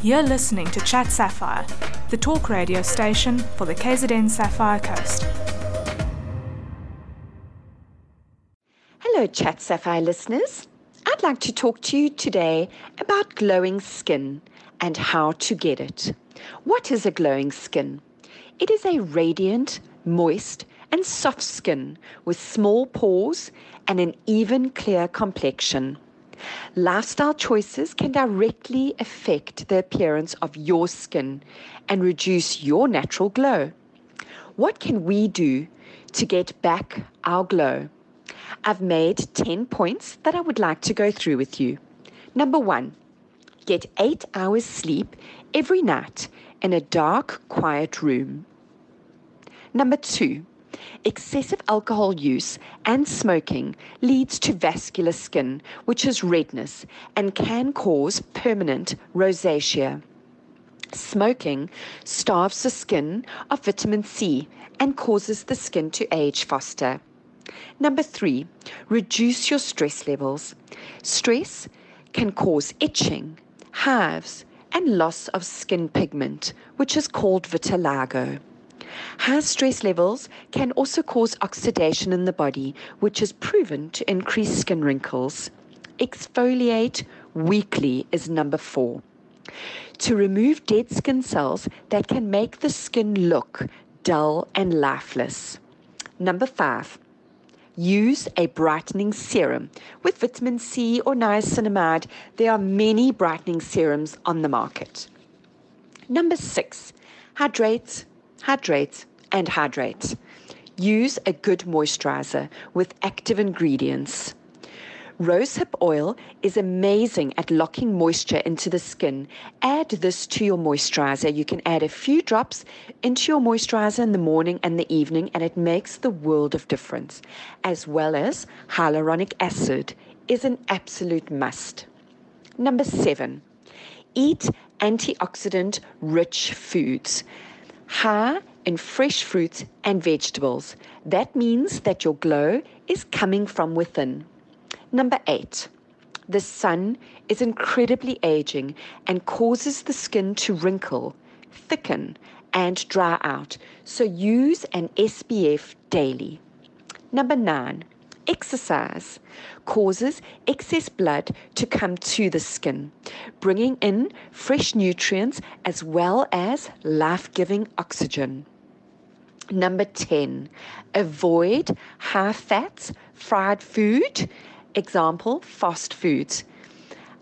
You're listening to Chat Sapphire, the talk radio station for the KZN Sapphire Coast. Hello, Chat Sapphire listeners. I'd like to talk to you today about glowing skin and how to get it. What is a glowing skin? It is a radiant, moist, and soft skin with small pores and an even, clear complexion. Lifestyle choices can directly affect the appearance of your skin and reduce your natural glow. What can we do to get back our glow? I've made 10 points that I would like to go through with you. Number one, get eight hours sleep every night in a dark, quiet room. Number two, excessive alcohol use and smoking leads to vascular skin, which is redness and can cause permanent rosacea. Smoking starves the skin of vitamin C and causes the skin to age faster. Number three, reduce your stress levels. Stress can cause itching, hives, and loss of skin pigment, which is called vitiligo. High stress levels can also cause oxidation in the body, which is proven to increase skin wrinkles. Exfoliate weekly is number four. To remove dead skin cells that can make the skin look dull and lifeless. Number five, use a brightening serum. With vitamin C or niacinamide, there are many brightening serums on the market. Number six, hydrate hydrate, and hydrates. Use a good moisturizer with active ingredients. Rosehip oil is amazing at locking moisture into the skin. Add this to your moisturizer. You can add a few drops into your moisturizer in the morning and the evening, and it makes the world of difference. As well as hyaluronic acid is an absolute must. Number seven, eat antioxidant rich foods high in fresh fruits and vegetables. That means that your glow is coming from within. Number eight, the sun is incredibly aging and causes the skin to wrinkle, thicken, and dry out. So use an SPF daily. Number nine, exercise causes excess blood to come to the skin, bringing in fresh nutrients as well as life giving oxygen. Number 10, avoid high fat fried food, example, fast foods.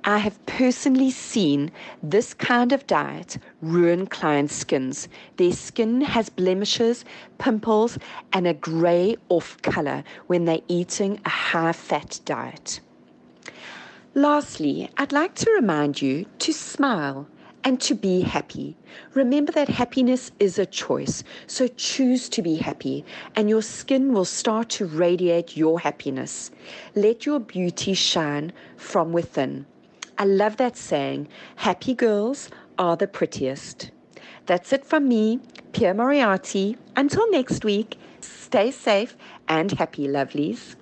I have personally seen this kind of diet ruin clients' skins. Their skin has blemishes, pimples, and a grey off colour when they're eating a high fat diet. Lastly, I'd like to remind you to smile and to be happy. Remember that happiness is a choice, so choose to be happy, and your skin will start to radiate your happiness. Let your beauty shine from within. I love that saying, happy girls are the prettiest. That's it from me, Pierre Moriarty. Until next week, stay safe and happy, lovelies.